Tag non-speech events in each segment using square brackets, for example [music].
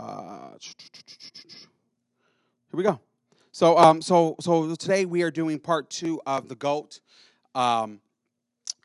Uh, here we go. So, um, so, so today we are doing part two of the goat. Um,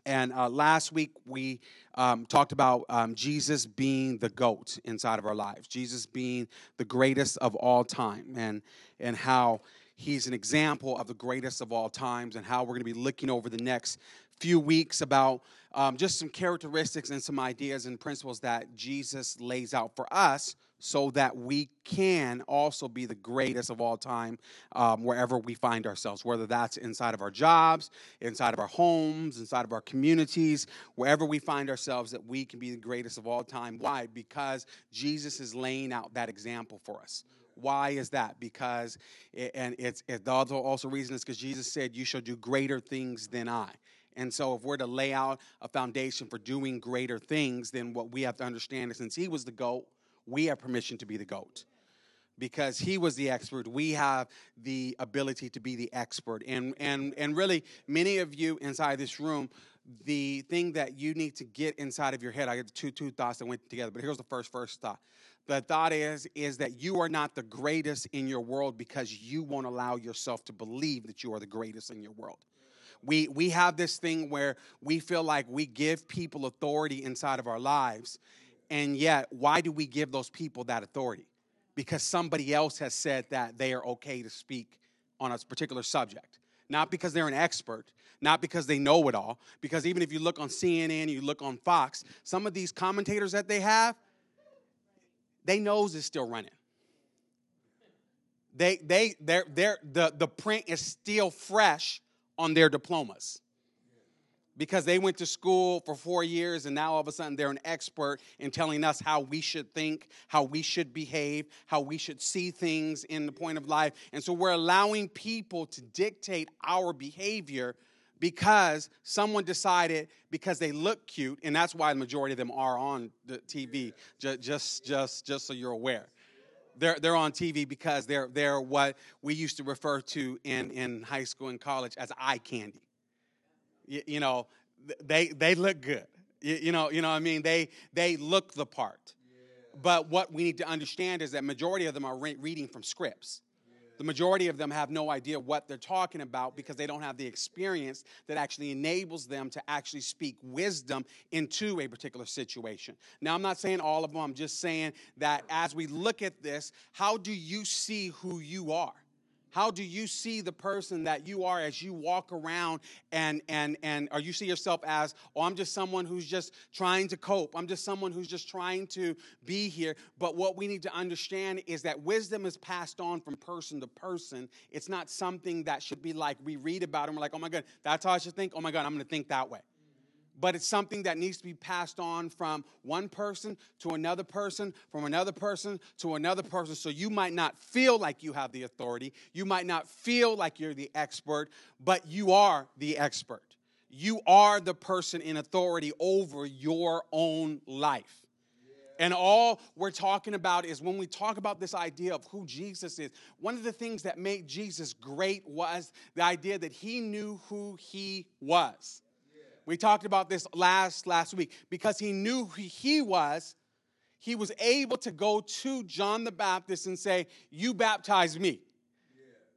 and uh, last week we um, talked about um, Jesus being the goat inside of our lives, Jesus being the greatest of all time, and and how he's an example of the greatest of all times, and how we're going to be looking over the next few weeks about um, just some characteristics and some ideas and principles that Jesus lays out for us so that we can also be the greatest of all time um, wherever we find ourselves, whether that's inside of our jobs, inside of our homes, inside of our communities, wherever we find ourselves, that we can be the greatest of all time. Why? Because Jesus is laying out that example for us. Why is that? Because, it, and it's it, the also reason is because Jesus said, You shall do greater things than I. And so, if we're to lay out a foundation for doing greater things, then what we have to understand is since he was the GOAT, we have permission to be the GOAT. Because he was the expert, we have the ability to be the expert. And, and, and really, many of you inside this room, the thing that you need to get inside of your head, I have two, two thoughts that went together, but here's the first, first thought. The thought is, is that you are not the greatest in your world because you won't allow yourself to believe that you are the greatest in your world we we have this thing where we feel like we give people authority inside of our lives and yet why do we give those people that authority? Because somebody else has said that they are okay to speak on a particular subject. Not because they're an expert not because they know it all because even if you look on cnn you look on fox some of these commentators that they have they nose is still running. They they they're, they're the the print is still fresh on their diplomas because they went to school for four years and now all of a sudden they're an expert in telling us how we should think, how we should behave, how we should see things in the point of life. And so we're allowing people to dictate our behavior because someone decided because they look cute and that's why the majority of them are on the tv just just just, just so you're aware they're, they're on TV because they're, they're what we used to refer to in, in high school and college as eye candy. You, you know, they, they look good. You, you, know, you know what I mean? They, they look the part. Yeah. But what we need to understand is that majority of them are re- reading from scripts the majority of them have no idea what they're talking about because they don't have the experience that actually enables them to actually speak wisdom into a particular situation. Now, I'm not saying all of them, I'm just saying that as we look at this, how do you see who you are? How do you see the person that you are as you walk around and and and or you see yourself as, oh, I'm just someone who's just trying to cope. I'm just someone who's just trying to be here. But what we need to understand is that wisdom is passed on from person to person. It's not something that should be like we read about and we're like, oh my God, that's how I should think. Oh my God, I'm gonna think that way but it's something that needs to be passed on from one person to another person, from another person to another person. So you might not feel like you have the authority, you might not feel like you're the expert, but you are the expert. You are the person in authority over your own life. And all we're talking about is when we talk about this idea of who Jesus is, one of the things that made Jesus great was the idea that he knew who he was. We talked about this last last week because he knew who he was. He was able to go to John the Baptist and say, "You baptize me."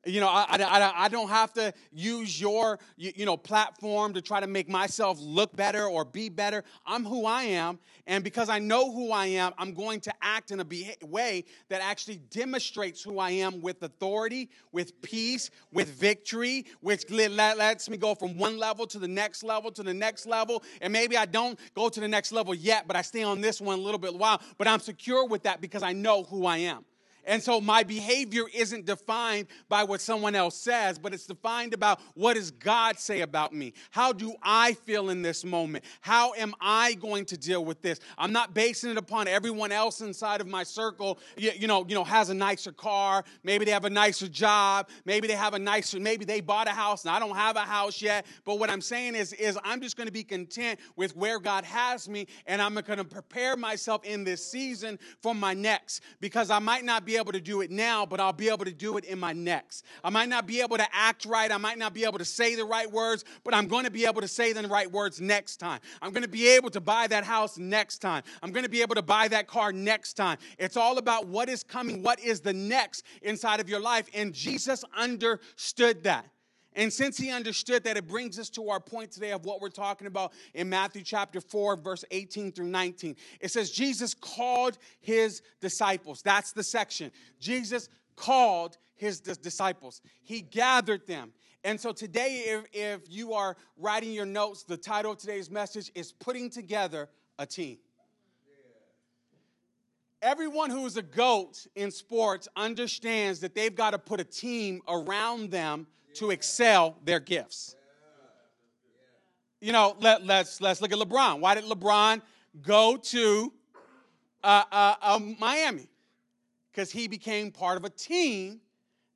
You know, I, I, I don't have to use your, you, know, platform to try to make myself look better or be better. I'm who I am. And because I know who I am, I'm going to act in a way that actually demonstrates who I am with authority, with peace, with victory, which let, lets me go from one level to the next level to the next level. And maybe I don't go to the next level yet, but I stay on this one a little bit while. But I'm secure with that because I know who I am. And so my behavior isn't defined by what someone else says, but it's defined about what does God say about me? How do I feel in this moment? How am I going to deal with this? I'm not basing it upon everyone else inside of my circle, you, you know, you know, has a nicer car, maybe they have a nicer job, maybe they have a nicer, maybe they bought a house and I don't have a house yet. But what I'm saying is, is I'm just going to be content with where God has me, and I'm going to prepare myself in this season for my next because I might not be able to do it now, but I'll be able to do it in my next. I might not be able to act right. I might not be able to say the right words, but I'm going to be able to say the right words next time. I'm going to be able to buy that house next time. I'm going to be able to buy that car next time. It's all about what is coming, what is the next inside of your life. And Jesus understood that. And since he understood that, it brings us to our point today of what we're talking about in Matthew chapter 4, verse 18 through 19. It says, Jesus called his disciples. That's the section. Jesus called his disciples, he gathered them. And so today, if, if you are writing your notes, the title of today's message is Putting Together a Team. Everyone who is a GOAT in sports understands that they've got to put a team around them to excel their gifts. You know, let, let's, let's look at LeBron. Why did LeBron go to uh, uh, uh, Miami? Because he became part of a team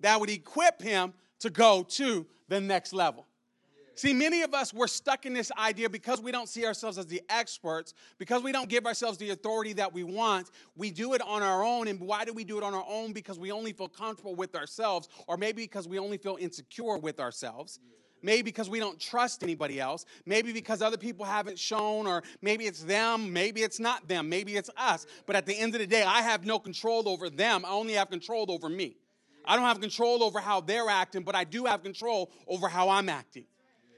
that would equip him to go to the next level. See, many of us, we're stuck in this idea because we don't see ourselves as the experts, because we don't give ourselves the authority that we want. We do it on our own. And why do we do it on our own? Because we only feel comfortable with ourselves, or maybe because we only feel insecure with ourselves. Maybe because we don't trust anybody else. Maybe because other people haven't shown, or maybe it's them. Maybe it's not them. Maybe it's us. But at the end of the day, I have no control over them. I only have control over me. I don't have control over how they're acting, but I do have control over how I'm acting.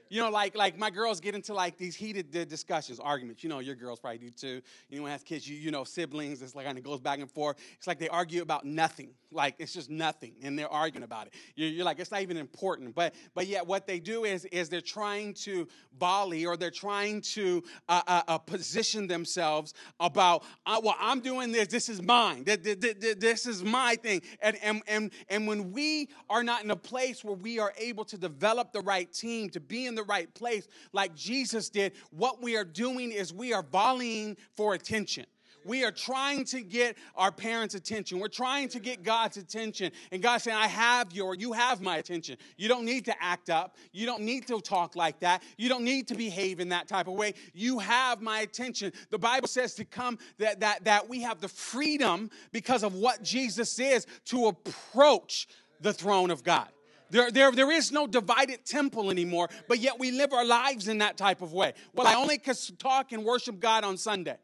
You know, like like my girls get into like these heated discussions, arguments. You know, your girls probably do too. You know, have kids, you you know, siblings. It's like and it goes back and forth. It's like they argue about nothing. Like it's just nothing, and they're arguing about it. You're, you're like it's not even important. But but yet what they do is is they're trying to volley or they're trying to uh, uh, uh, position themselves about uh, well I'm doing this. This is mine. This is my thing. And and and and when we are not in a place where we are able to develop the right team to be in the right place like Jesus did, what we are doing is we are volleying for attention. We are trying to get our parents' attention. We're trying to get God's attention. And God's saying, I have your, you have my attention. You don't need to act up. You don't need to talk like that. You don't need to behave in that type of way. You have my attention. The Bible says to come that that that we have the freedom because of what Jesus is to approach the throne of God. There, there, there is no divided temple anymore, but yet we live our lives in that type of way. Well, I only talk and worship God on Sunday.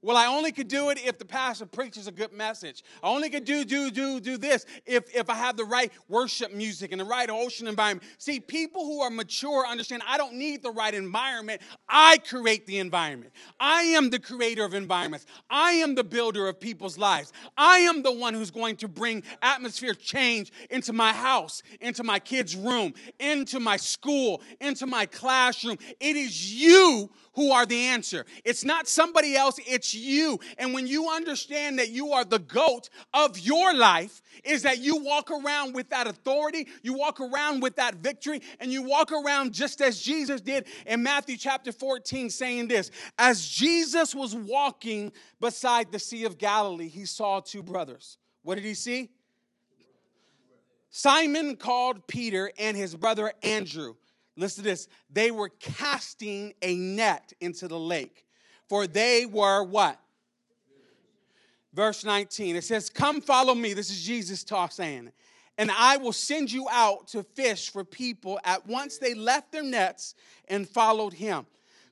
Well, I only could do it if the pastor preaches a good message. I only could do, do, do, do this if, if I have the right worship music and the right ocean environment. See, people who are mature understand I don't need the right environment. I create the environment. I am the creator of environments. I am the builder of people's lives. I am the one who's going to bring atmosphere change into my house, into my kids' room, into my school, into my classroom. It is you who are the answer. It's not somebody else, it's you. And when you understand that you are the goat of your life, is that you walk around with that authority, you walk around with that victory, and you walk around just as Jesus did in Matthew chapter 14, saying this As Jesus was walking beside the Sea of Galilee, he saw two brothers. What did he see? Simon called Peter and his brother Andrew Listen to this. They were casting a net into the lake, for they were what? Verse 19. It says, Come follow me. This is Jesus talk saying, and I will send you out to fish for people. At once they left their nets and followed him.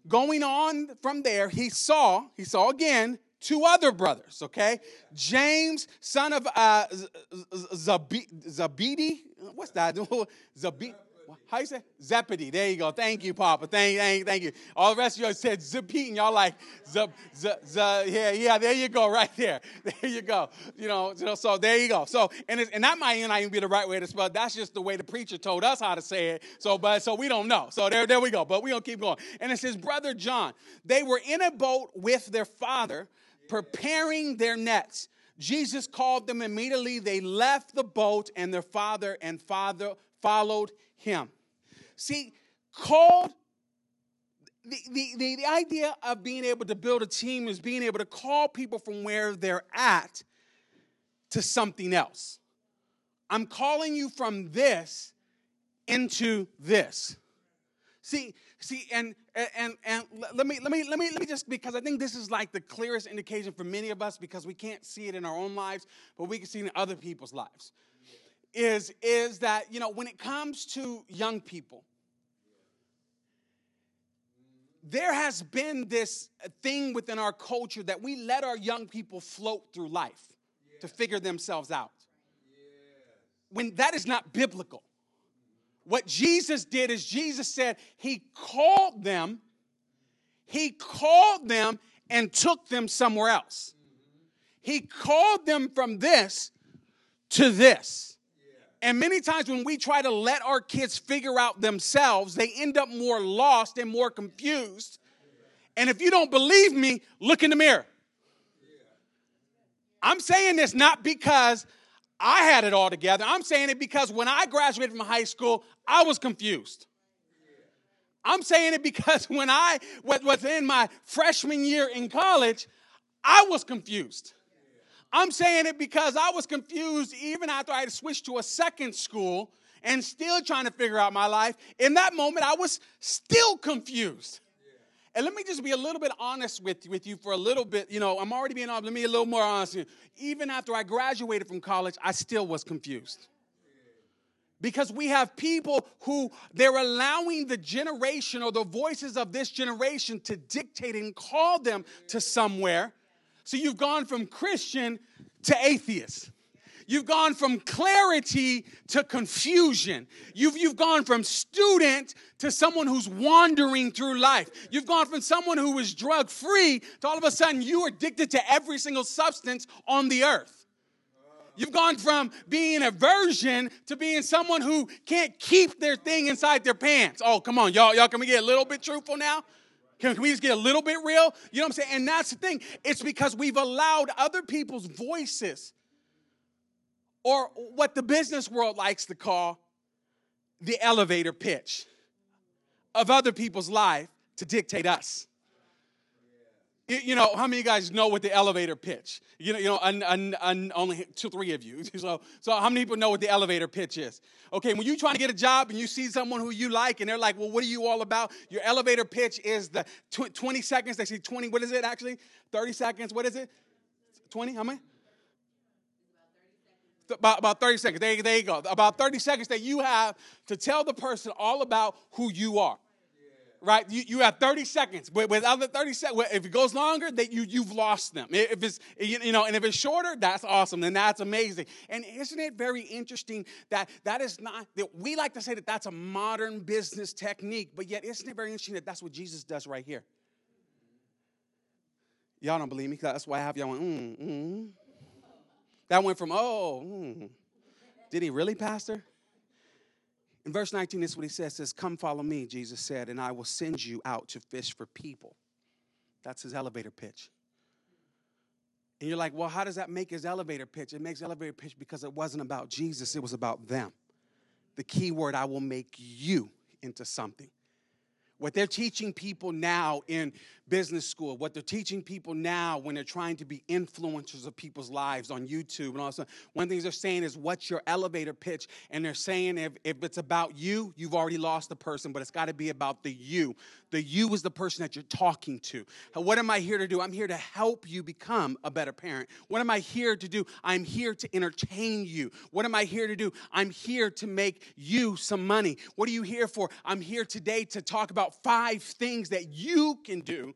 Going on from there, he saw, he saw again two other brothers, okay? James, son of uh, Zabidi, what's that? Zabidi. How you say? Zebedee. There you go. Thank you, Papa. Thank, thank, thank you. All the rest of you said Zepete, and y'all like, z, z, z, yeah, yeah, there you go, right there. [laughs] There you go. You know, so there you go. So, and, and that might not even be the right way to spell. That's just the way the preacher told us how to say it. So, but, so we don't know. So there, there we go. But we going to keep going. And it says, Brother John, they were in a boat with their father, preparing their nets. Jesus called them immediately. They left the boat, and their father and father followed him. See, called the, the, the, idea of being able to build a team is being able to call people from where they're at to something else. I'm calling you from this into this. See, see, and and and let me let me let me let me just because I think this is like the clearest indication for many of us because we can't see it in our own lives, but we can see it in other people's lives. Is is that you know when it comes to young people, there has been this thing within our culture that we let our young people float through life to figure themselves out. When that is not biblical. What Jesus did is Jesus said he called them, he called them and took them somewhere else. He called them from this to this. And many times when we try to let our kids figure out themselves, they end up more lost and more confused. And if you don't believe me, look in the mirror. I'm saying this not because I had it all together. I'm saying it because when I graduated from high school, I was confused. I'm saying it because [laughs] when I was in my freshman year in college, I was confused. I'm saying it because I was confused even after I had switched to a second school and still trying to figure out my life. In that moment, I was still confused. And let me just be a little bit honest with, with you for a little bit. You know, I'm already being honest. Let me be a little more honest. Even after I graduated from college, I still was confused. Because we have people who they're allowing the generation or the voices of this generation to dictate and call them to somewhere. So you've gone from Christian to atheist. You've gone from clarity to confusion. You've, you've gone from student to someone who's wandering through life. You've gone from someone who was drug free to all of a sudden you are addicted to every single substance on the earth. You've gone from being a virgin to being someone who can't keep their thing inside their pants. Oh, come on, y'all. Y'all, can we get a little bit truthful now? Can, can we just get a little bit real? You know what I'm saying? And that's the thing. It's because we've allowed other people's voices or what the business world likes to call the elevator pitch of other people's life to dictate us. You know, how many of you guys know what the elevator pitch? You know, you know, un, only two, three of you. [laughs] So, so how many people know what the elevator pitch is? Okay, when you're trying to get a job and you see someone who you like and they're like, well, what are you all about? Your elevator pitch is the tw- 20 seconds. They say 20, what is it actually? 30 seconds, what is it? 20, how many? about, about 30 seconds. There, there you go. About 30 seconds that you have to tell the person all about who you are. Right? You, you have 30 seconds. But without the 30 seconds, if it goes longer, that you, you've lost them. If it's, you know, and if it's shorter, that's awesome. Then that's amazing. And isn't it very interesting that that is not, that we like to say that that's a modern business technique, but yet isn't it very interesting that that's what Jesus does right here? Y'all don't believe me? That's why I have y'all mm, mm. That went from, oh, hmm, did he really, Pastor? In verse 19, this is what he says, says, Come follow me, Jesus said, and I will send you out to fish for people. That's his elevator pitch. And you're like, well, how does that make his elevator pitch? It makes elevator pitch because it wasn't about Jesus, it was about them. The key word, I will make you into something. What they're teaching people now in business school, what they're teaching people now when they're trying to be influencers of people's lives on YouTube and all that. One of the things they're saying is, what's your elevator pitch? And they're saying if, if it's about you, you've already lost the person, but it's got to be about the you. The you is the person that you're talking to. What am I here to do? I'm here to help you become a better parent. What am I here to do? I'm here to entertain you. What am I here to do? I'm here to make you some money. What are you here for? I'm here today to talk about five things that you can do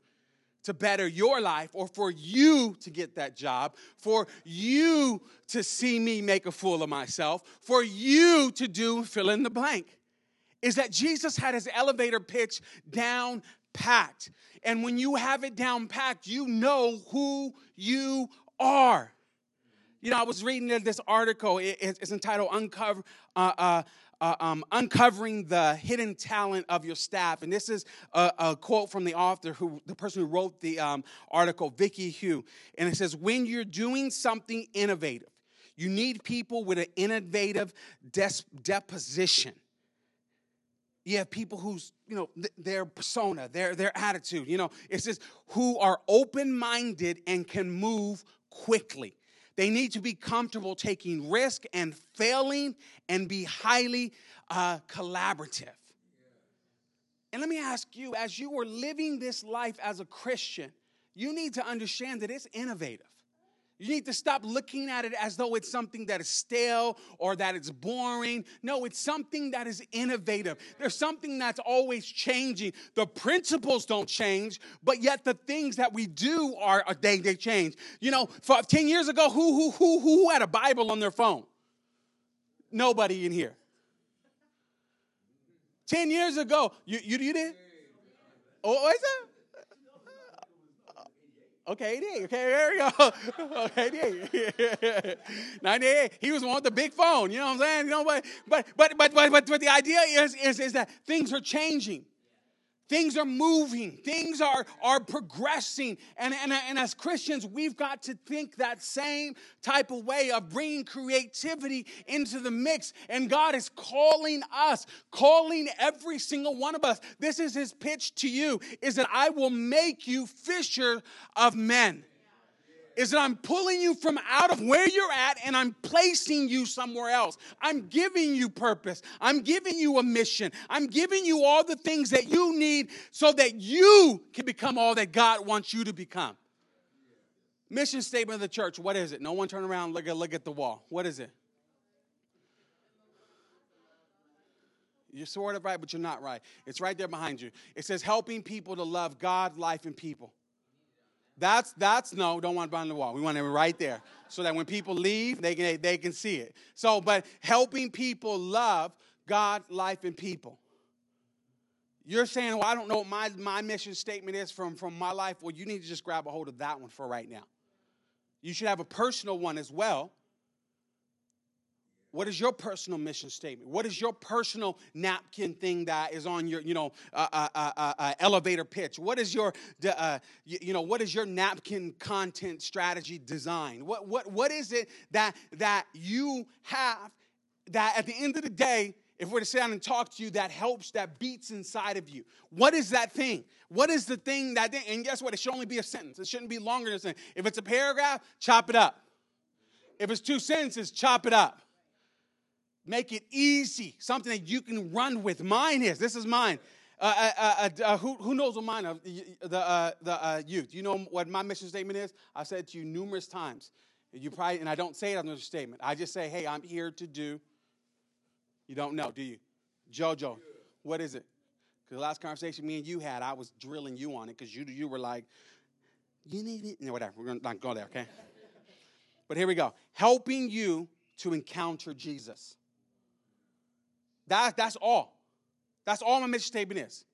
to better your life or for you to get that job, for you to see me make a fool of myself, for you to do fill in the blank. Is that Jesus had his elevator pitch down packed. And when you have it down packed, you know who you are. You know, I was reading this article. It's entitled Uncover, uh, uh, uh, um, uncovering the hidden talent of your staff. And this is a, a, quote from the author, who the person who wrote the um, article, Vicky Hugh. And it says, "When you're doing something innovative, you need people with an innovative des- deposition." You have people who's, you know, th- their persona, their, their attitude, you know, it's just who are open minded and can move quickly. They need to be comfortable taking risk and failing and be highly uh, collaborative. And let me ask you, as you are living this life as a Christian, you need to understand that it's innovative. You need to stop looking at it as though it's something that is stale or that it's boring. No, it's something that is innovative. There's something that's always changing. The principles don't change, but yet the things that we do are they they change. You know, for 10 years ago, who who who who had a Bible on their phone? Nobody in here. 10 years ago, you you, you did? Oh, is that? Okay, 88. Okay, there we go. [laughs] Okay, 88. [laughs] 98. He was with the big phone. You know what I'm saying? You know, but but but but but, but the idea is, is is that things are changing. Things are moving, things are, are progressing. And, and, and as Christians, we've got to think that same type of way of bringing creativity into the mix. And God is calling us, calling every single one of us. This is His pitch to you is that I will make you fisher of men is that I'm pulling you from out of where you're at and I'm placing you somewhere else. I'm giving you purpose. I'm giving you a mission. I'm giving you all the things that you need so that you can become all that God wants you to become. Mission statement of the church, what is it? No one turn around, look at look at the wall. What is it? You're sort of right, but you're not right. It's right there behind you. It says helping people to love God, life, and people. That's that's no, don't want it on the wall. We want it right there. So that when people leave, they can they can see it. So, but helping people love God, life, and people. You're saying, well, I don't know what my, my mission statement is from, from my life. Well, you need to just grab a hold of that one for right now. You should have a personal one as well. What is your personal mission statement? What is your personal napkin thing that is on your, you know, uh, uh, uh, uh elevator pitch? What is your, uh, you, you, know, what is your napkin content strategy design? What, what, what is it that that you have that at the end of the day, if we're to sit down and talk to you, that helps, that beats inside of you? What is that thing? What is the thing that? And guess what? It should only be a sentence. It shouldn't be longer than a sentence. If it's a paragraph, chop it up. If it's two sentences, chop it up. Make it easy, something that you can run with. Mine is, this is mine. Uh, uh, uh, uh, uh who, who knows what mine is? The, uh, the youth. You know what my mission statement is? I've said to you numerous times. You probably, and I don't say it on the statement. I just say, hey, I'm here to do. You don't know, do you? JoJo, what is it? Because the last conversation me and you had, I was drilling you on it because you, you were like, you need it. No, whatever. We're going to not go there, okay? but here we go. Helping you to encounter Jesus. That, that's all. That's all my mission statement is.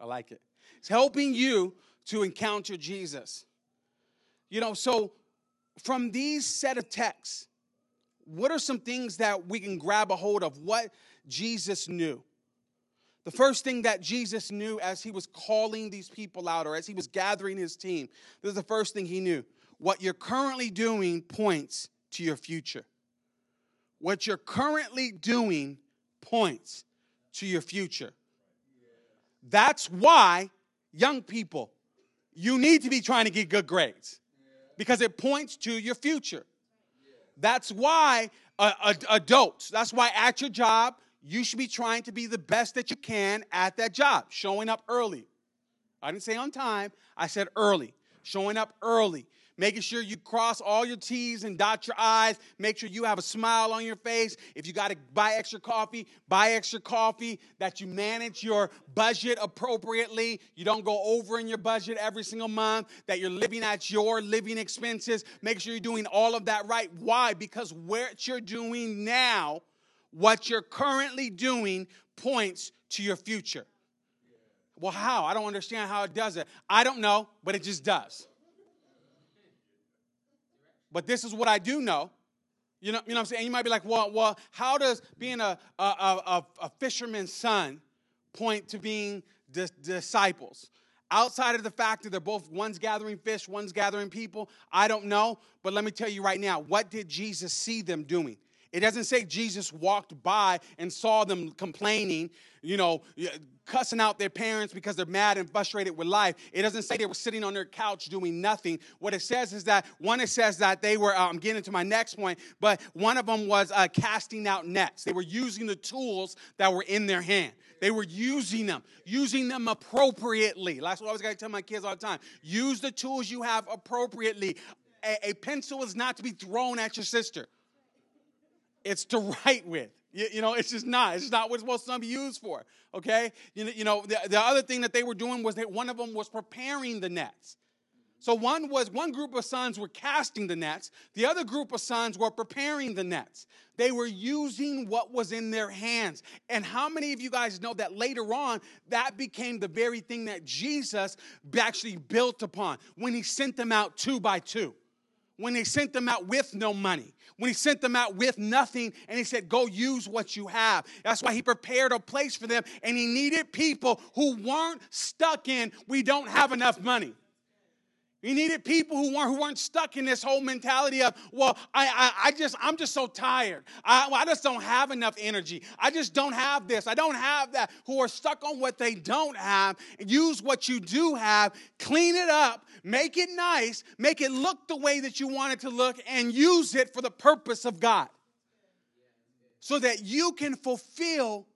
I like it. It's helping you to encounter Jesus. You know, so from these set of texts, what are some things that we can grab a hold of what Jesus knew? The first thing that Jesus knew as he was calling these people out or as he was gathering his team, this is the first thing he knew. What you're currently doing points to your future. What you're currently doing points to your future. That's why, young people, you need to be trying to get good grades because it points to your future. That's why uh, adults, that's why at your job, you should be trying to be the best that you can at that job, showing up early. I didn't say on time, I said early. Showing up early, making sure you cross all your T's and dot your I's. Make sure you have a smile on your face. If you got to buy extra coffee, buy extra coffee. That you manage your budget appropriately. You don't go over in your budget every single month. That you're living at your living expenses. Make sure you're doing all of that right. Why? Because what you're doing now, what you're currently doing, points to your future. Well, how? I don't understand how it does it. I don't know, but it just does. But this is what I do know. You know, you know what I'm saying? You might be like, well, well how does being a, a, a, a fisherman's son point to being dis- disciples? Outside of the fact that they're both, one's gathering fish, one's gathering people, I don't know. But let me tell you right now, what did Jesus see them doing? It doesn't say Jesus walked by and saw them complaining, you know, cussing out their parents because they're mad and frustrated with life. It doesn't say they were sitting on their couch doing nothing. What it says is that one, it says that they were, uh, I'm getting to my next point, but one of them was uh, casting out nets. They were using the tools that were in their hand. They were using them, using them appropriately. That's what I was going to tell my kids all the time. Use the tools you have appropriately. A, a pencil is not to be thrown at your sister. It's to write with. You, you, know, it's just not. It's not what it's supposed to be used for. Okay? You know, you know the, the other thing that they were doing was that one of them was preparing the nets. So one was one group of sons were casting the nets, the other group of sons were preparing the nets. They were using what was in their hands. And how many of you guys know that later on that became the very thing that Jesus actually built upon when he sent them out two by two? When he sent them out with no money, when he sent them out with nothing, and he said, Go use what you have. That's why he prepared a place for them, and he needed people who weren't stuck in, we don't have enough money. He needed people who weren't, who weren't stuck in this whole mentality of, well, I, I, I just, I'm just so tired. I, I just don't have enough energy. I just don't have this. I don't have that. Who are stuck on what they don't have. Use what you do have, clean it up, make it nice, make it look the way that you want it to look, and use it for the purpose of God. So that you can fulfill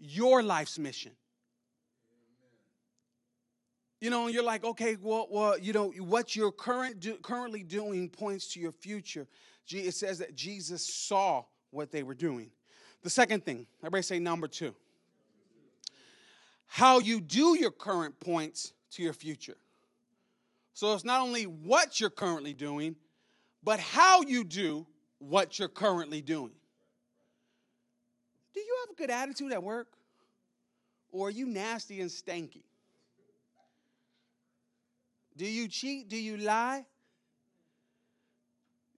your life's mission you know, you're like, okay, well, well, you know, what you're current do, currently doing points to your future. It says that Jesus saw what they were doing. The second thing, everybody say number two. How you do your current points to your future. So it's not only what you're currently doing, but how you do what you're currently doing. Do you have a good attitude at work? Or are you nasty and stanky? Do you cheat? Do you lie?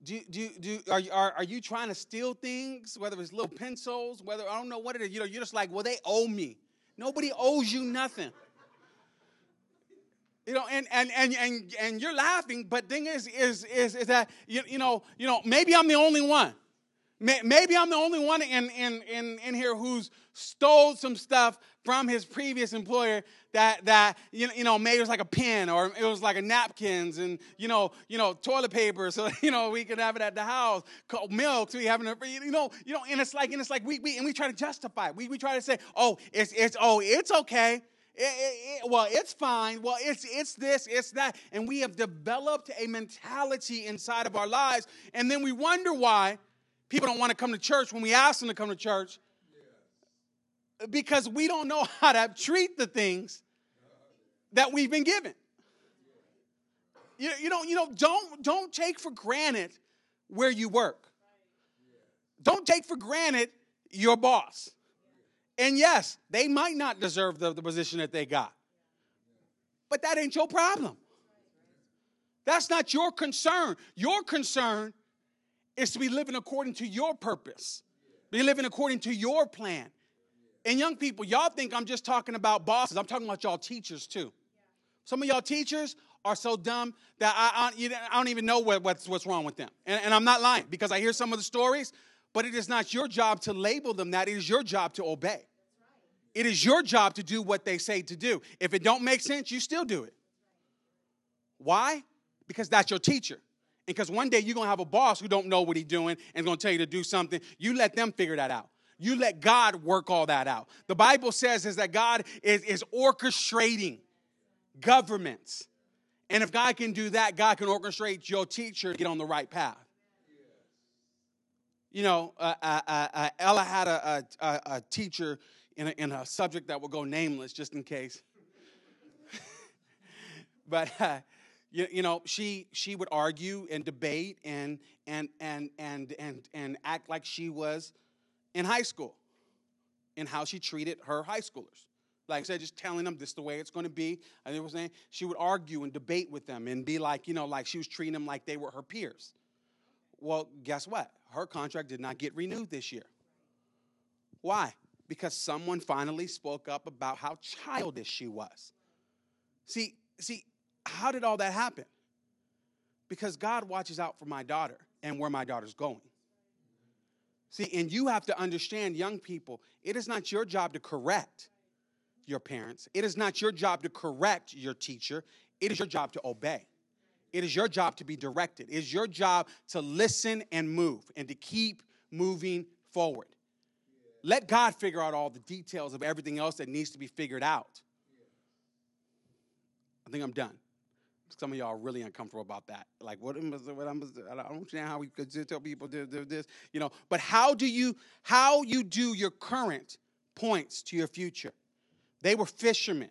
Do, do, do, are, are, are you trying to steal things, whether it's little pencils, whether I don't know what it is? You know, you're just like, well, they owe me. Nobody owes you nothing. You know, and and and and, and you're laughing, but thing is, is is is that you, you know, you know, maybe I'm the only one. Maybe I'm the only one in, in, in, in here who's stole some stuff from his previous employer that, that you, you know, maybe it was like a pen or it was like a napkins and, you know, you know, toilet paper so, [laughs] you know, we could have it at the house, milk, so we have it, you know, you know, and it's like, and it's like we, we, and we try to justify. We, we try to say, oh, it's, it's, oh, it's okay. It, it, well, it's fine. Well, it's it's this, it's that, and we have developed a mentality inside of our lives, and then we wonder why People don't want to come to church when we ask them to come to church because we don't know [laughs] how to treat the things that we've been given. You, you know, you know, don't don't take for granted where you work. Don't take for granted your boss. And yes, they might not deserve the, the position that they got. But that ain't your problem. That's not your concern. Your concern is to be living according to your purpose, be living according to your plan. And young people, y'all think I'm just talking about bosses. I'm talking about y'all teachers too. Some of y'all teachers are so dumb that I, I, I don't even know what, what's, what's wrong with them. And, and I'm not lying because I hear some of the stories, but it is not your job to label them that. It is your job to obey. It is your job to do what they say to do. If it don't make sense, you still do it. Why? Because that's your teacher. Because one day you're going to have a boss who don't know what he's doing and going to tell you to do something. You let them figure that out. You let God work all that out. The Bible says is that God is, is orchestrating governments. And if God can do that, God can orchestrate your teacher to get on the right path. You know, uh, uh, uh, uh Ella had a, a, a teacher in a, in a, subject that will go nameless just in case. [laughs] but uh, you, you know she she would argue and debate and and and and and and act like she was in high school in how she treated her high schoolers like I said, just telling them this is the way it's going to be. And it was saying she would argue and debate with them and be like, you know, like she was treating them like they were her peers. Well, guess what? Her contract did not get renewed this year. Why? Because someone finally spoke up about how childish she was. See, see, how did all that happen? Because God watches out for my daughter and where my daughter's going. See, and you have to understand, young people, it is not your job to correct your parents. It is not your job to correct your teacher. It is your job to obey. It is your job to be directed. It is your job to listen and move and to keep moving forward. Let God figure out all the details of everything else that needs to be figured out. I think I'm done. Some of y'all are really uncomfortable about that. Like, what am I, what am I, I don't understand how we could tell people to do this, you know. But how do you, how you do your current points to your future? They were fishermen.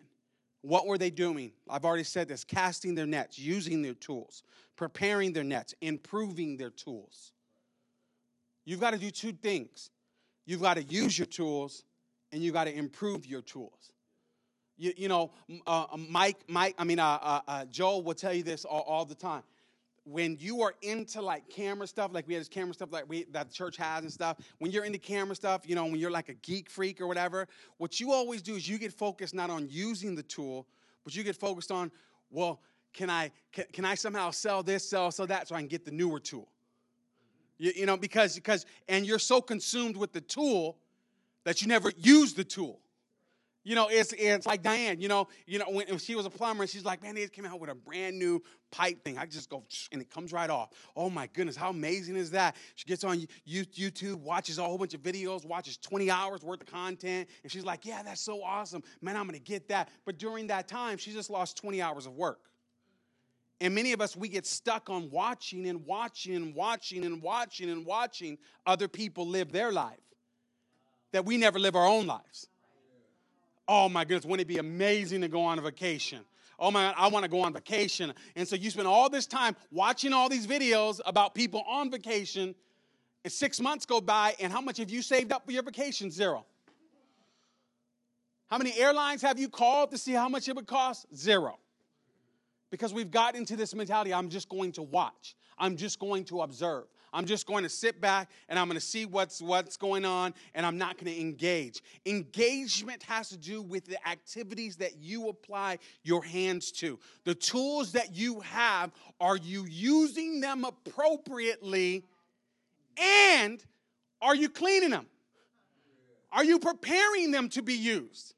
What were they doing? I've already said this casting their nets, using their tools, preparing their nets, improving their tools. You've got to do two things you've got to use your tools and you've got to improve your tools. You, you know, uh, Mike, Mike, I mean, uh, uh, uh, Joel will tell you this all, all the time when you are into like camera stuff, like we had this camera stuff like we that the church has and stuff, when you're into camera stuff, you know, when you're like a geek freak or whatever, what you always do is you get focused not on using the tool, but you get focused on, well, can I can, can I somehow sell this, sell so that, so I can get the newer tool? You, you know, because because and you're so consumed with the tool that you never use the tool. You know, it's it's like Diane. You know, you know when, she was a plumber, and she's like, "Man, they came out with a brand new pipe thing. I just go and it comes right off. Oh my goodness, how amazing is that?" She gets on YouTube, watches a whole bunch of videos, watches 20 hours worth of content, and she's like, "Yeah, that's so awesome, man. I'm gonna get that." But during that time, she just lost 20 hours of work. And many of us, we get stuck on watching and watching and watching and watching and watching other people live their life, that we never live our own lives. Oh my goodness, wouldn't it be amazing to go on a vacation? Oh my I want to go on vacation. And so you spend all this time watching all these videos about people on vacation, and six months go by, and how much have you saved up for your vacation? Zero. How many airlines have you called to see how much it would cost? Zero. Because we've got into this mentality I'm just going to watch, I'm just going to observe. I'm just going to sit back and I'm going to see what's what's going on and I'm not going to engage. Engagement has to do with the activities that you apply your hands to. The tools that you have, are you using them appropriately and are you cleaning them? Are you preparing them to be used?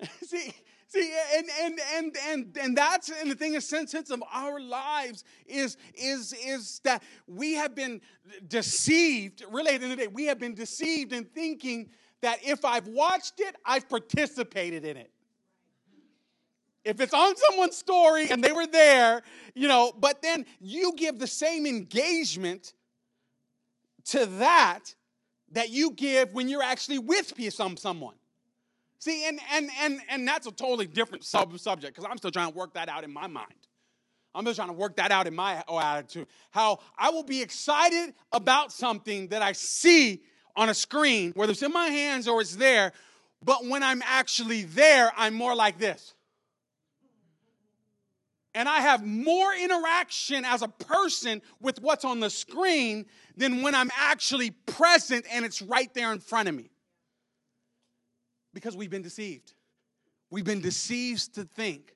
[laughs] See, See, and and and and and that's and the thing is sense of our lives is is is that we have been deceived. Of the day, we have been deceived in thinking that if I've watched it, I've participated in it. If it's on someone's story and they were there, you know, but then you give the same engagement to that that you give when you're actually with some someone. See, and and and and that's a totally different sub subject because I'm still trying to work that out in my mind. I'm just trying to work that out in my oh, attitude. How I will be excited about something that I see on a screen, whether it's in my hands or it's there, but when I'm actually there, I'm more like this. And I have more interaction as a person with what's on the screen than when I'm actually present and it's right there in front of me. Because we've been deceived. We've been deceived to think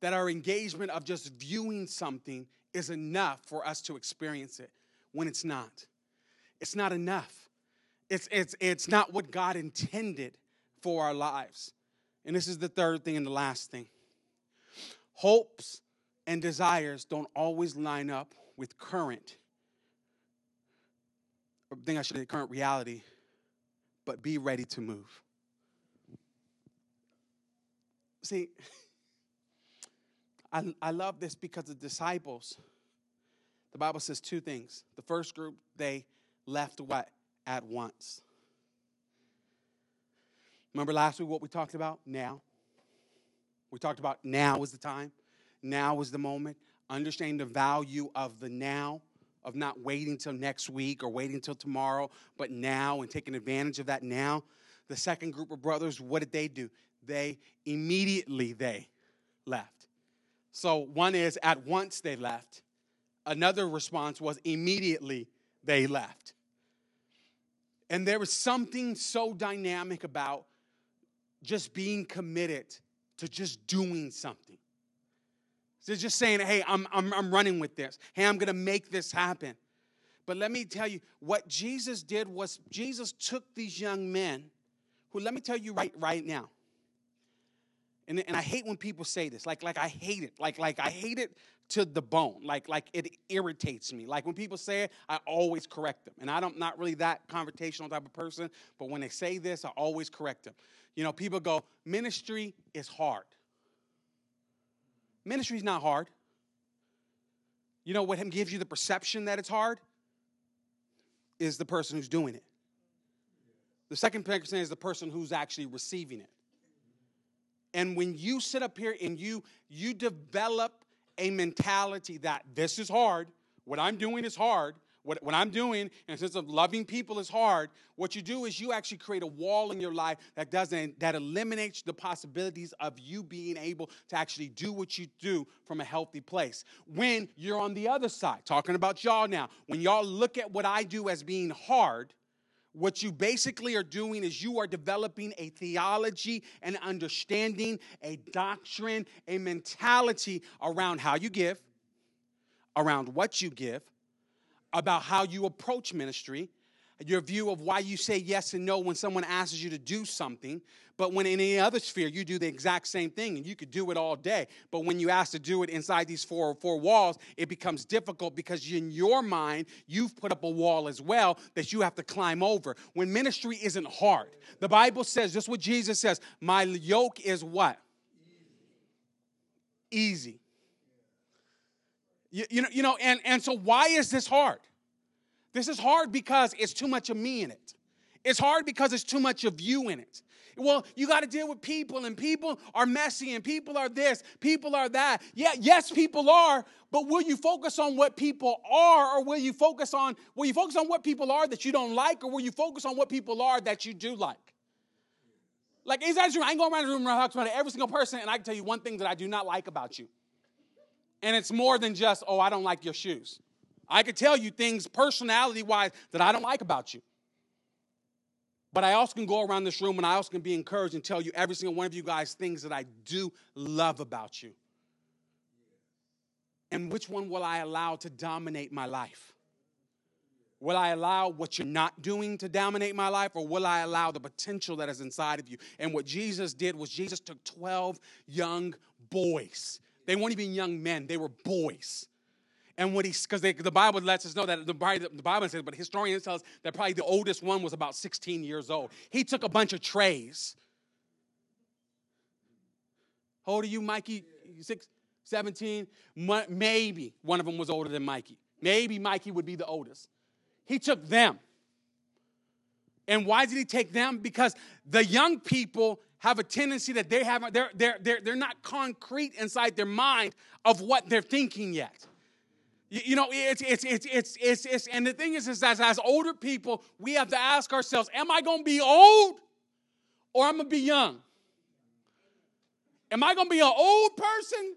that our engagement of just viewing something is enough for us to experience it when it's not. It's not enough. It's, it's, it's not what God intended for our lives. And this is the third thing and the last thing. Hopes and desires don't always line up with current, I think I should say current reality, but be ready to move. See, I, I love this because the disciples, the Bible says two things. The first group, they left what? At once. Remember last week what we talked about? Now. We talked about now is the time, now is the moment. Understanding the value of the now, of not waiting till next week or waiting till tomorrow, but now and taking advantage of that now. The second group of brothers, what did they do? They immediately they left. So one is at once they left. Another response was immediately they left. And there was something so dynamic about just being committed to just doing something. So just saying, hey, I'm, I'm, I'm running with this. Hey, I'm going to make this happen. But let me tell you, what Jesus did was Jesus took these young men who, let me tell you right, right now, and, and I hate when people say this. Like, like I hate it. Like, like I hate it to the bone. Like, like it irritates me. Like when people say it, I always correct them. And I don't not really that conversational type of person, but when they say this, I always correct them. You know, people go, ministry is hard. Ministry is not hard. You know what gives you the perception that it's hard? Is the person who's doing it. The second person is the person who's actually receiving it. And when you sit up here and you you develop a mentality that this is hard, what I'm doing is hard, what, what I'm doing in a sense of loving people is hard, what you do is you actually create a wall in your life that doesn't that eliminates the possibilities of you being able to actually do what you do from a healthy place. When you're on the other side, talking about y'all now, when y'all look at what I do as being hard, what you basically are doing is you are developing a theology and understanding, a doctrine, a mentality around how you give, around what you give, about how you approach ministry, your view of why you say yes and no when someone asks you to do something. But when in any other sphere, you do the exact same thing and you could do it all day. But when you ask to do it inside these four, four walls, it becomes difficult because in your mind, you've put up a wall as well that you have to climb over. When ministry isn't hard, the Bible says, just what Jesus says, my yoke is what? Easy. You, you, know, you know, and, and so why is this hard? This is hard because it's too much of me in it. It's hard because it's too much of you in it. Well, you got to deal with people, and people are messy, and people are this, people are that. Yeah, yes, people are, but will you focus on what people are, or will you focus on will you focus on what people are that you don't like, or will you focus on what people are that you do like? Like, is that true? I ain't going around the room and I talk about every single person, and I can tell you one thing that I do not like about you. And it's more than just, oh, I don't like your shoes. I could tell you things personality wise that I don't like about you. But I also can go around this room and I also can be encouraged and tell you every single one of you guys things that I do love about you. And which one will I allow to dominate my life? Will I allow what you're not doing to dominate my life, or will I allow the potential that is inside of you? And what Jesus did was Jesus took 12 young boys. They weren't even young men, they were boys. And what he, because the Bible lets us know that the, the Bible says, but historians tell us that probably the oldest one was about 16 years old. He took a bunch of trays. How old are you, Mikey? Six, 17? Maybe one of them was older than Mikey. Maybe Mikey would be the oldest. He took them. And why did he take them? Because the young people have a tendency that they haven't, they're, they're, they're, they're not concrete inside their mind of what they're thinking yet you know, it's, it's, it's, it's, it's, it's, and the thing is, is as, as older people, we have to ask ourselves, am I going to be old or I'm going to be young? Am I going to be an old person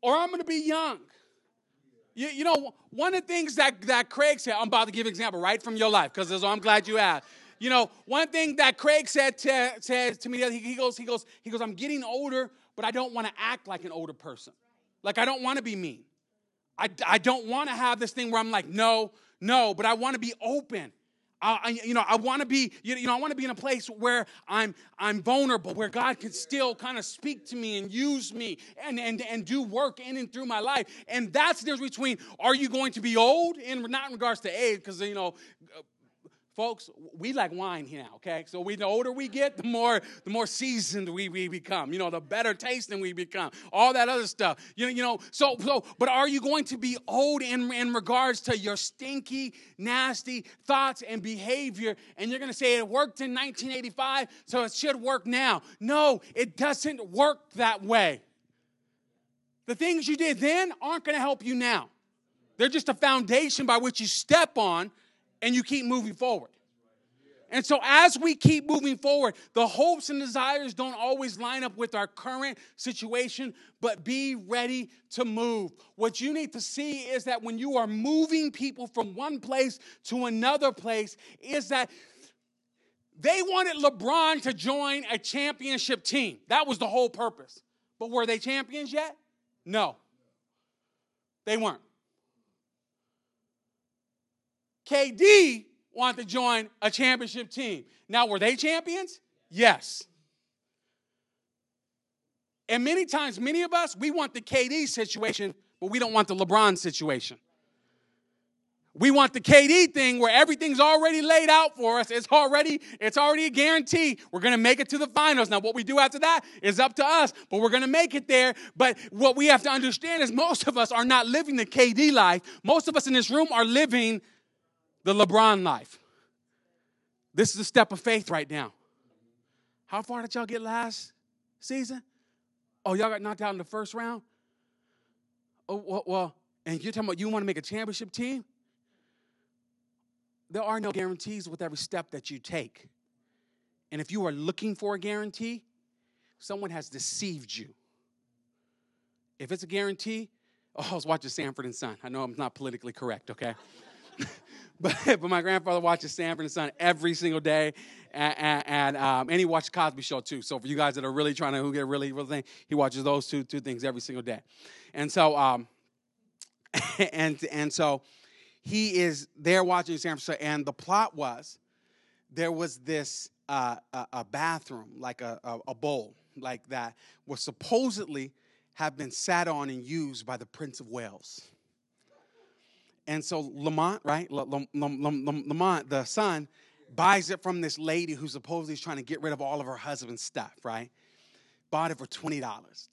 or I'm going to be young? You, you know, one of the things that, that Craig said, I'm about to give an example right from your life because I'm glad you asked. You know, one thing that Craig said to, said to me, he, he goes, he goes, he goes, I'm getting older, but I don't want to act like an older person. Like I don't want to be mean. I, I don't want to have this thing where I'm like, no, no, but I want to be open. I, you know, I want to be, you know, I want to be in a place where I'm, I'm vulnerable, where God can still kind of speak to me and use me and, and, and do work in and through my life. And that's the difference between are you going to be old, in not in regards to age, because, you know, Folks, we like wine here now, okay? So we the older we get, the more the more seasoned we, we become. You know, the better tasting we become. All that other stuff. You know, you know, so so but are you going to be old in, in regards to your stinky, nasty thoughts and behavior? And you're gonna say it worked in 1985, so it should work now. No, it doesn't work that way. The things you did then aren't gonna help you now. They're just a foundation by which you step on and you keep moving forward. And so, as we keep moving forward, the hopes and desires don't always line up with our current situation, but be ready to move. What you need to see is that when you are moving people from one place to another place, is that they wanted LeBron to join a championship team. That was the whole purpose. But were they champions yet? No, they weren't. KD wanted to join a championship team. Now, were they champions? Yes. And many times, many of us, we want the KD situation, but we don't want the LeBron situation. We want the KD thing where everything's already laid out for us. It's already, it's already a guarantee. We're gonna make it to the finals. Now, what we do after that is up to us, but we're gonna make it there. But what we have to understand is most of us are not living the KD life. Most of us in this room are living the LeBron life. This is a step of faith right now. How far did y'all get last season? Oh, y'all got knocked out in the first round? Oh, well, well and you're talking about you want to make a championship team? there are no guarantees with every step that you take. And if you are looking for a guarantee, someone has deceived you. If it's a guarantee, oh, I was watching Sanford and Son. I know I'm not politically correct, okay? [laughs] [laughs] but, but my grandfather watches Sanford and Son every single day, and, and, and, um, and he watched Cosby Show too. So for you guys that are really trying to who get really real thing, he watches those two two things every single day. And so, um, [laughs] and and so he is there watching San Francisco, and the plot was there was this uh, a, a, bathroom, like a, a, a bowl, like that, was supposedly have been sat on and used by the Prince of Wales. And so Lamont, right? Lamont, the son, buys it from this lady who supposedly is trying to get rid of all of her husband's stuff, right? bought it for $20.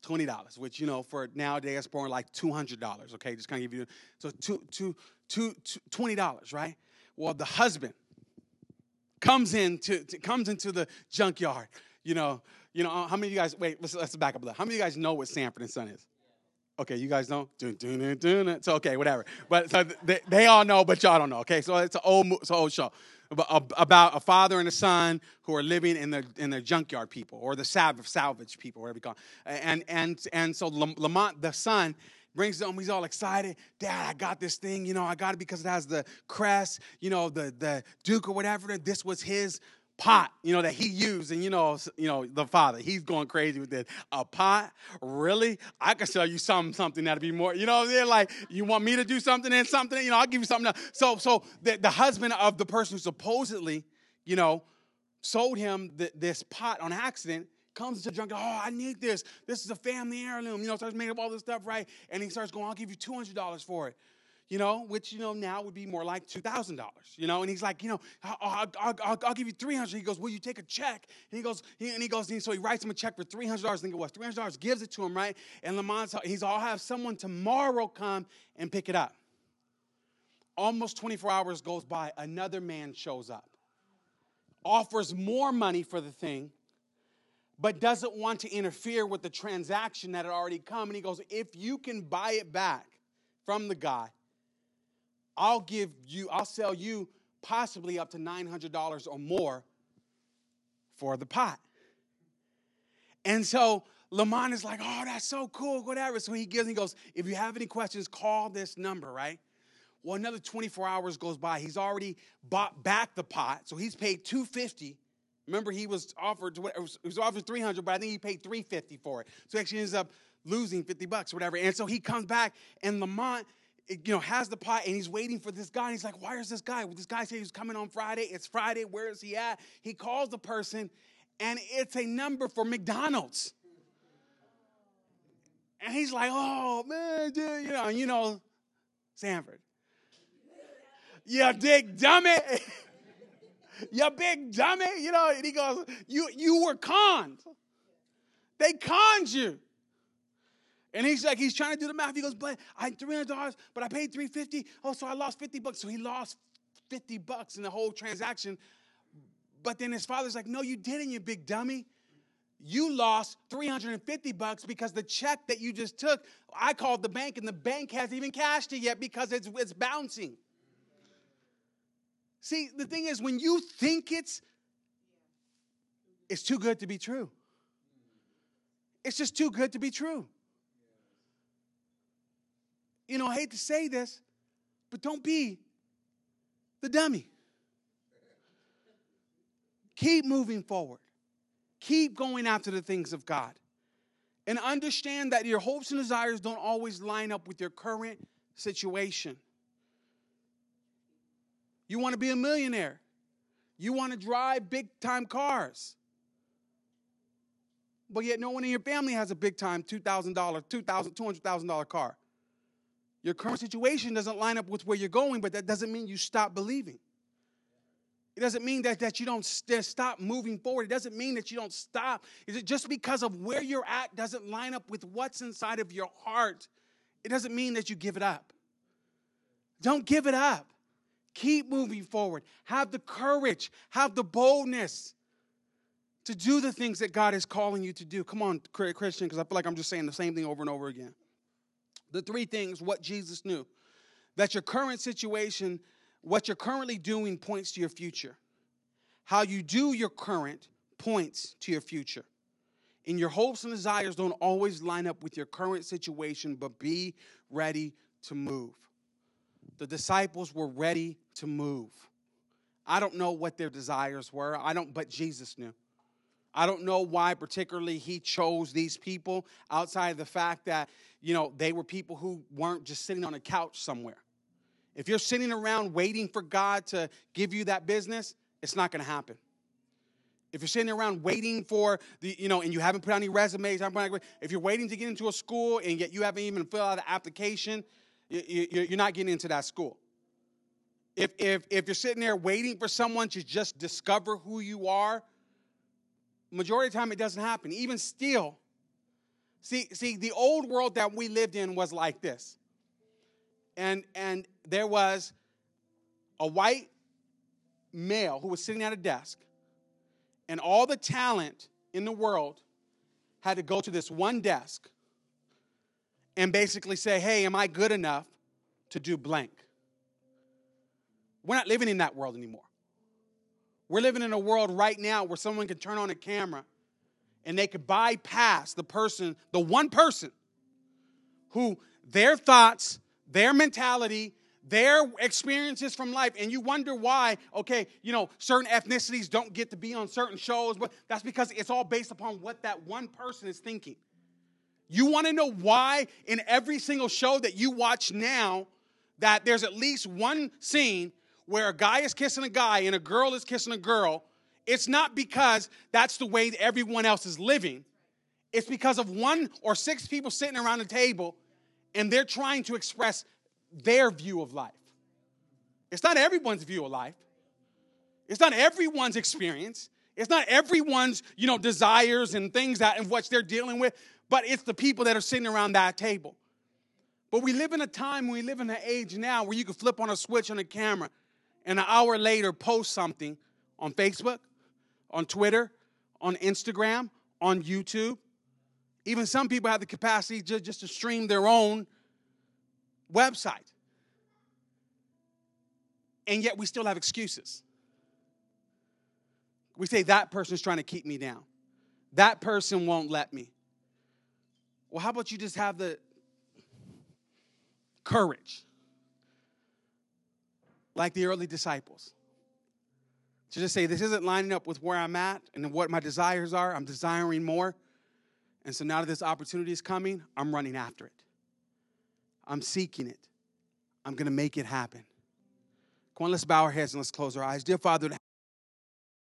$20, which, you know, for nowadays, it's more like $200, okay? Just kind of give you, so two, two, two, two, $20, right? Well, the husband comes into, to, comes into the junkyard, you know, you know, uh, how many of you guys, wait, let's, let's back up a little. How many of you guys know what Sanford and Son is? Okay, you guys know? Dun, dun, dun, dun. So, okay, whatever. But so they, they all know, but y'all don't know, okay? So it's an old, it's an old show uh, about a father and a son who are living in the in the junkyard people or the salvage, salvage people, whatever you call it. And and and so Lamont, the son, brings home. He's all excited. Dad, I got this thing. You know, I got it because it has the crest. You know, the the Duke or whatever. This was his pot, you know, that he used, and you know, you know, the father, he's going crazy with this. A pot? Really? I can sell you some something that'll be more, you know, they're like, you want me to do something and something, you know, I'll give you something. Else. So, so the, the husband of the person who supposedly, you know, sold him the, this pot on accident comes to the. Oh, I need this. This is a family heirloom. You know, starts making up all this stuff right, and he starts going, I'll give you two hundred dollars for it you know, which, you know, now would be more like $2,000, you know, and he's like, you know, I'll, I'll, I'll, I'll give you 300 He goes, will you take a check? And he goes, and he goes, and so he writes him a check for $300. I think it was $300, gives it to him, right? And Lamont's, he's, I'll have someone tomorrow come and pick it up. Almost 24 hours goes by, another man shows up, offers more money for the thing, but doesn't want to interfere with the transaction that had already come. And he goes, if you can buy it back from the guy, I'll give you, I'll sell you possibly up to $900 or more for the pot. And so Lamont is like, oh, that's so cool, whatever. So he gives, he goes, if you have any questions, call this number, right? Well, another 24 hours goes by. He's already bought back the pot, so he's paid 250. Remember, he was offered he was offered 300, but I think he paid 350 for it. So he actually ends up losing 50 bucks, whatever. And so he comes back, and Lamont you know, has the pot and he's waiting for this guy. And he's like, why is this guy? Well, this guy said he's coming on Friday. It's Friday. Where is he at? He calls the person and it's a number for McDonald's. And he's like, oh, man, dude, you know, you know, Sanford. You big dummy. [laughs] you big dummy. You know, and he goes, you, you were conned. They conned you. And he's like, he's trying to do the math. He goes, but I had $300, but I paid 350 Oh, so I lost 50 bucks. So he lost 50 bucks in the whole transaction. But then his father's like, no, you didn't, you big dummy. You lost 350 bucks because the check that you just took, I called the bank and the bank hasn't even cashed it yet because it's, it's bouncing. See, the thing is, when you think it's, it's too good to be true. It's just too good to be true you know, I hate to say this, but don't be the dummy. Keep moving forward. Keep going after the things of God. And understand that your hopes and desires don't always line up with your current situation. You want to be a millionaire. You want to drive big time cars. But yet, no one in your family has a big time $2,000, $2,000, $200,000 car. Your current situation doesn't line up with where you're going, but that doesn't mean you stop believing. It doesn't mean that, that you don't st- stop moving forward. It doesn't mean that you don't stop. Is it just because of where you're at doesn't line up with what's inside of your heart? It doesn't mean that you give it up. Don't give it up. Keep moving forward. Have the courage, have the boldness to do the things that God is calling you to do. Come on, Christian, because I feel like I'm just saying the same thing over and over again. The three things, what Jesus knew that your current situation, what you're currently doing, points to your future. How you do your current points to your future. And your hopes and desires don't always line up with your current situation, but be ready to move. The disciples were ready to move. I don't know what their desires were. I don't, but Jesus knew. I don't know why particularly he chose these people outside of the fact that, you know, they were people who weren't just sitting on a couch somewhere. If you're sitting around waiting for God to give you that business, it's not going to happen. If you're sitting around waiting for the, you know, and you haven't put on any resumes, if you're waiting to get into a school and yet you haven't even filled out an application, you're not getting into that school. If, if, if you're sitting there waiting for someone to just discover who you are, majority of the time it doesn't happen. Even still, see, see, the old world that we lived in was like this. And and there was a white male who was sitting at a desk, and all the talent in the world had to go to this one desk and basically say, Hey, am I good enough to do blank? We're not living in that world anymore. We're living in a world right now where someone can turn on a camera and they could bypass the person, the one person who their thoughts, their mentality, their experiences from life, and you wonder why, okay, you know, certain ethnicities don't get to be on certain shows, but that's because it's all based upon what that one person is thinking. You want to know why in every single show that you watch now that there's at least one scene where a guy is kissing a guy and a girl is kissing a girl, it's not because that's the way everyone else is living. It's because of one or six people sitting around the table and they're trying to express their view of life. It's not everyone's view of life. It's not everyone's experience. It's not everyone's, you know, desires and things that and what they're dealing with, but it's the people that are sitting around that table. But we live in a time, we live in an age now where you can flip on a switch on a camera and an hour later post something on Facebook, on Twitter, on Instagram, on YouTube. Even some people have the capacity just, just to stream their own website. And yet we still have excuses. We say that person's trying to keep me down. That person won't let me. Well, how about you just have the courage like the early disciples. To just say, this isn't lining up with where I'm at and what my desires are. I'm desiring more. And so now that this opportunity is coming, I'm running after it. I'm seeking it. I'm going to make it happen. Come on, let's bow our heads and let's close our eyes. Dear Father,